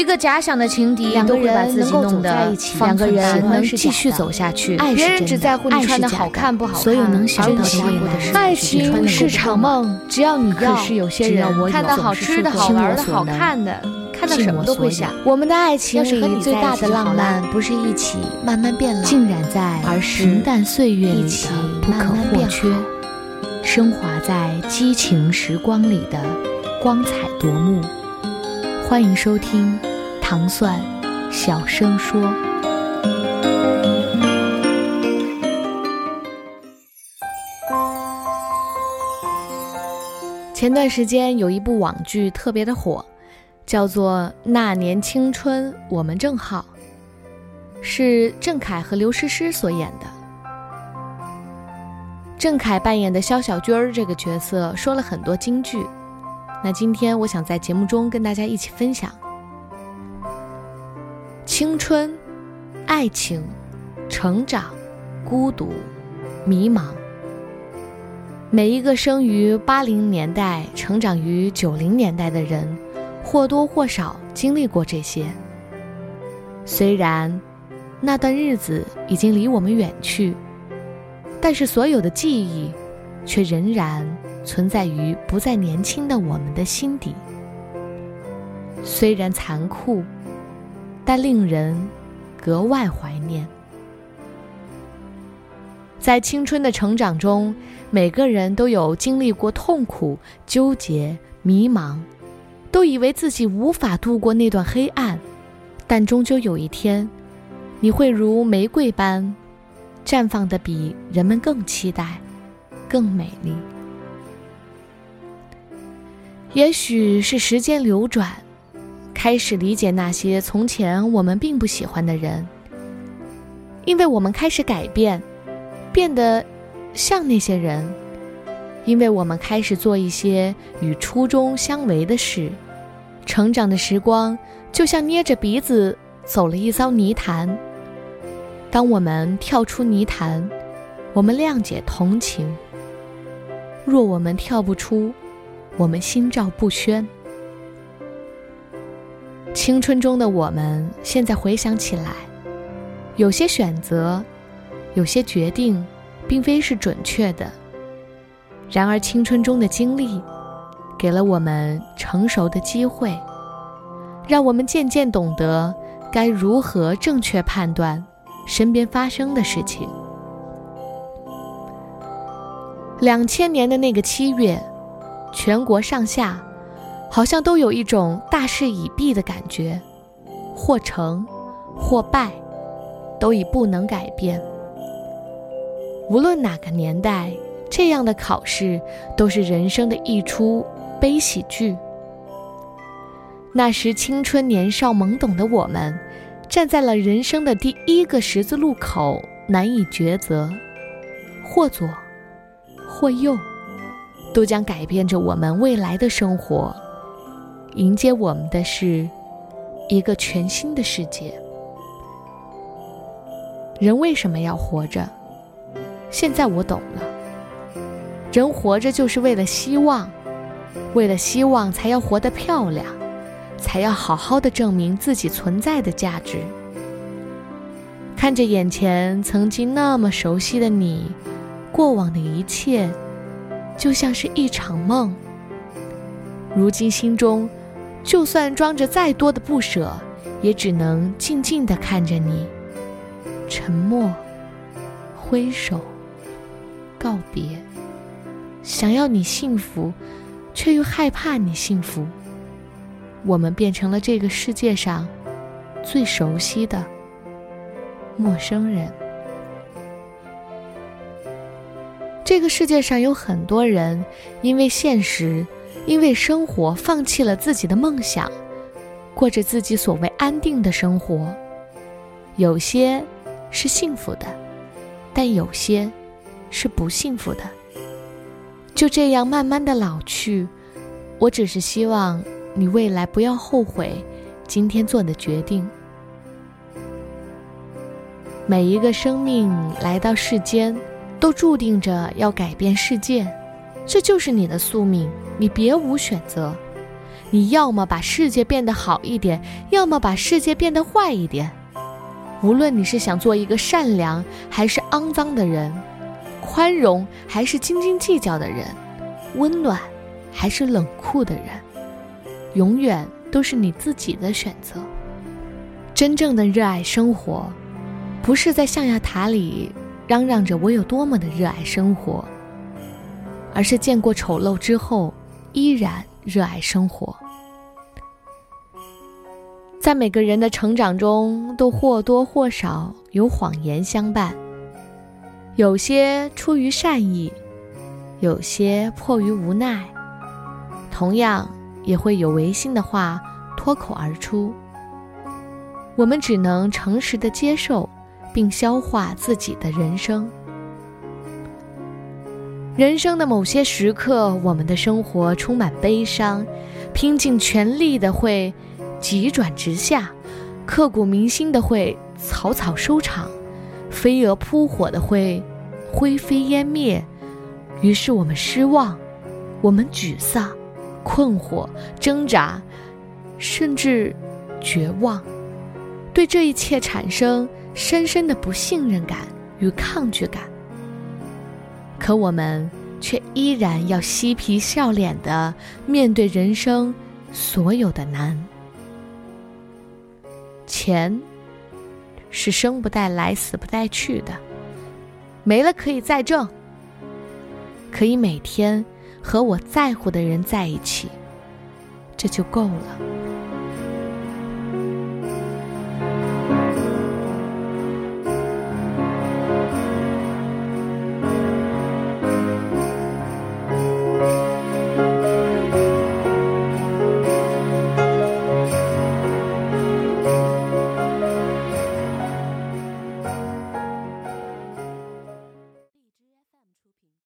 一个假想的情敌两个都会把自己人能够走弄得在一起，方两个人能继续走下去，爱是别人真的只在乎你爱穿的好是假的看不好看，所有能想到的未我想过来爱情是场梦，只要你可要。是有些只要我看到好吃的、好玩的、好看的，看到什么都会想。我们的爱情是和你里最大的浪漫，不是一起慢慢变老，浸染在而是平淡岁月里的不可或缺，升华在激情时光里的光彩夺目。欢迎收听糖蒜小声说。前段时间有一部网剧特别的火，叫做《那年青春我们正好》，是郑恺和刘诗诗所演的。郑恺扮演的肖小军儿这个角色说了很多金句，那今天我想在节目中跟大家一起分享：青春、爱情、成长、孤独、迷茫。每一个生于八零年代、成长于九零年代的人，或多或少经历过这些。虽然那段日子已经离我们远去，但是所有的记忆却仍然存在于不再年轻的我们的心底。虽然残酷，但令人格外怀念。在青春的成长中，每个人都有经历过痛苦、纠结、迷茫，都以为自己无法度过那段黑暗，但终究有一天，你会如玫瑰般绽放的比人们更期待、更美丽。也许是时间流转，开始理解那些从前我们并不喜欢的人，因为我们开始改变。变得像那些人，因为我们开始做一些与初衷相违的事。成长的时光就像捏着鼻子走了一遭泥潭。当我们跳出泥潭，我们谅解同情；若我们跳不出，我们心照不宣。青春中的我们，现在回想起来，有些选择。有些决定，并非是准确的。然而，青春中的经历，给了我们成熟的机会，让我们渐渐懂得该如何正确判断身边发生的事情。两千年的那个七月，全国上下，好像都有一种大势已毕的感觉，或成，或败，都已不能改变。无论哪个年代，这样的考试都是人生的一出悲喜剧。那时青春年少懵懂的我们，站在了人生的第一个十字路口，难以抉择，或左，或右，都将改变着我们未来的生活。迎接我们的是一个全新的世界。人为什么要活着？现在我懂了，人活着就是为了希望，为了希望才要活得漂亮，才要好好的证明自己存在的价值。看着眼前曾经那么熟悉的你，过往的一切，就像是一场梦。如今心中，就算装着再多的不舍，也只能静静的看着你，沉默，挥手。告别，想要你幸福，却又害怕你幸福。我们变成了这个世界上最熟悉的陌生人。这个世界上有很多人，因为现实，因为生活，放弃了自己的梦想，过着自己所谓安定的生活。有些是幸福的，但有些……是不幸福的，就这样慢慢的老去。我只是希望你未来不要后悔今天做的决定。每一个生命来到世间，都注定着要改变世界，这就是你的宿命，你别无选择。你要么把世界变得好一点，要么把世界变得坏一点。无论你是想做一个善良还是肮脏的人，宽容还是斤斤计较的人，温暖还是冷酷的人，永远都是你自己的选择。真正的热爱生活，不是在象牙塔里嚷嚷着我有多么的热爱生活，而是见过丑陋之后依然热爱生活。在每个人的成长中，都或多或少有谎言相伴，有些出于善意，有些迫于无奈，同样也会有违心的话脱口而出。我们只能诚实的接受，并消化自己的人生。人生的某些时刻，我们的生活充满悲伤，拼尽全力的会。急转直下，刻骨铭心的会草草收场，飞蛾扑火的会灰飞烟灭。于是我们失望，我们沮丧、困惑、挣扎，甚至绝望，对这一切产生深深的不信任感与抗拒感。可我们却依然要嬉皮笑脸的面对人生所有的难。钱是生不带来、死不带去的，没了可以再挣，可以每天和我在乎的人在一起，这就够了。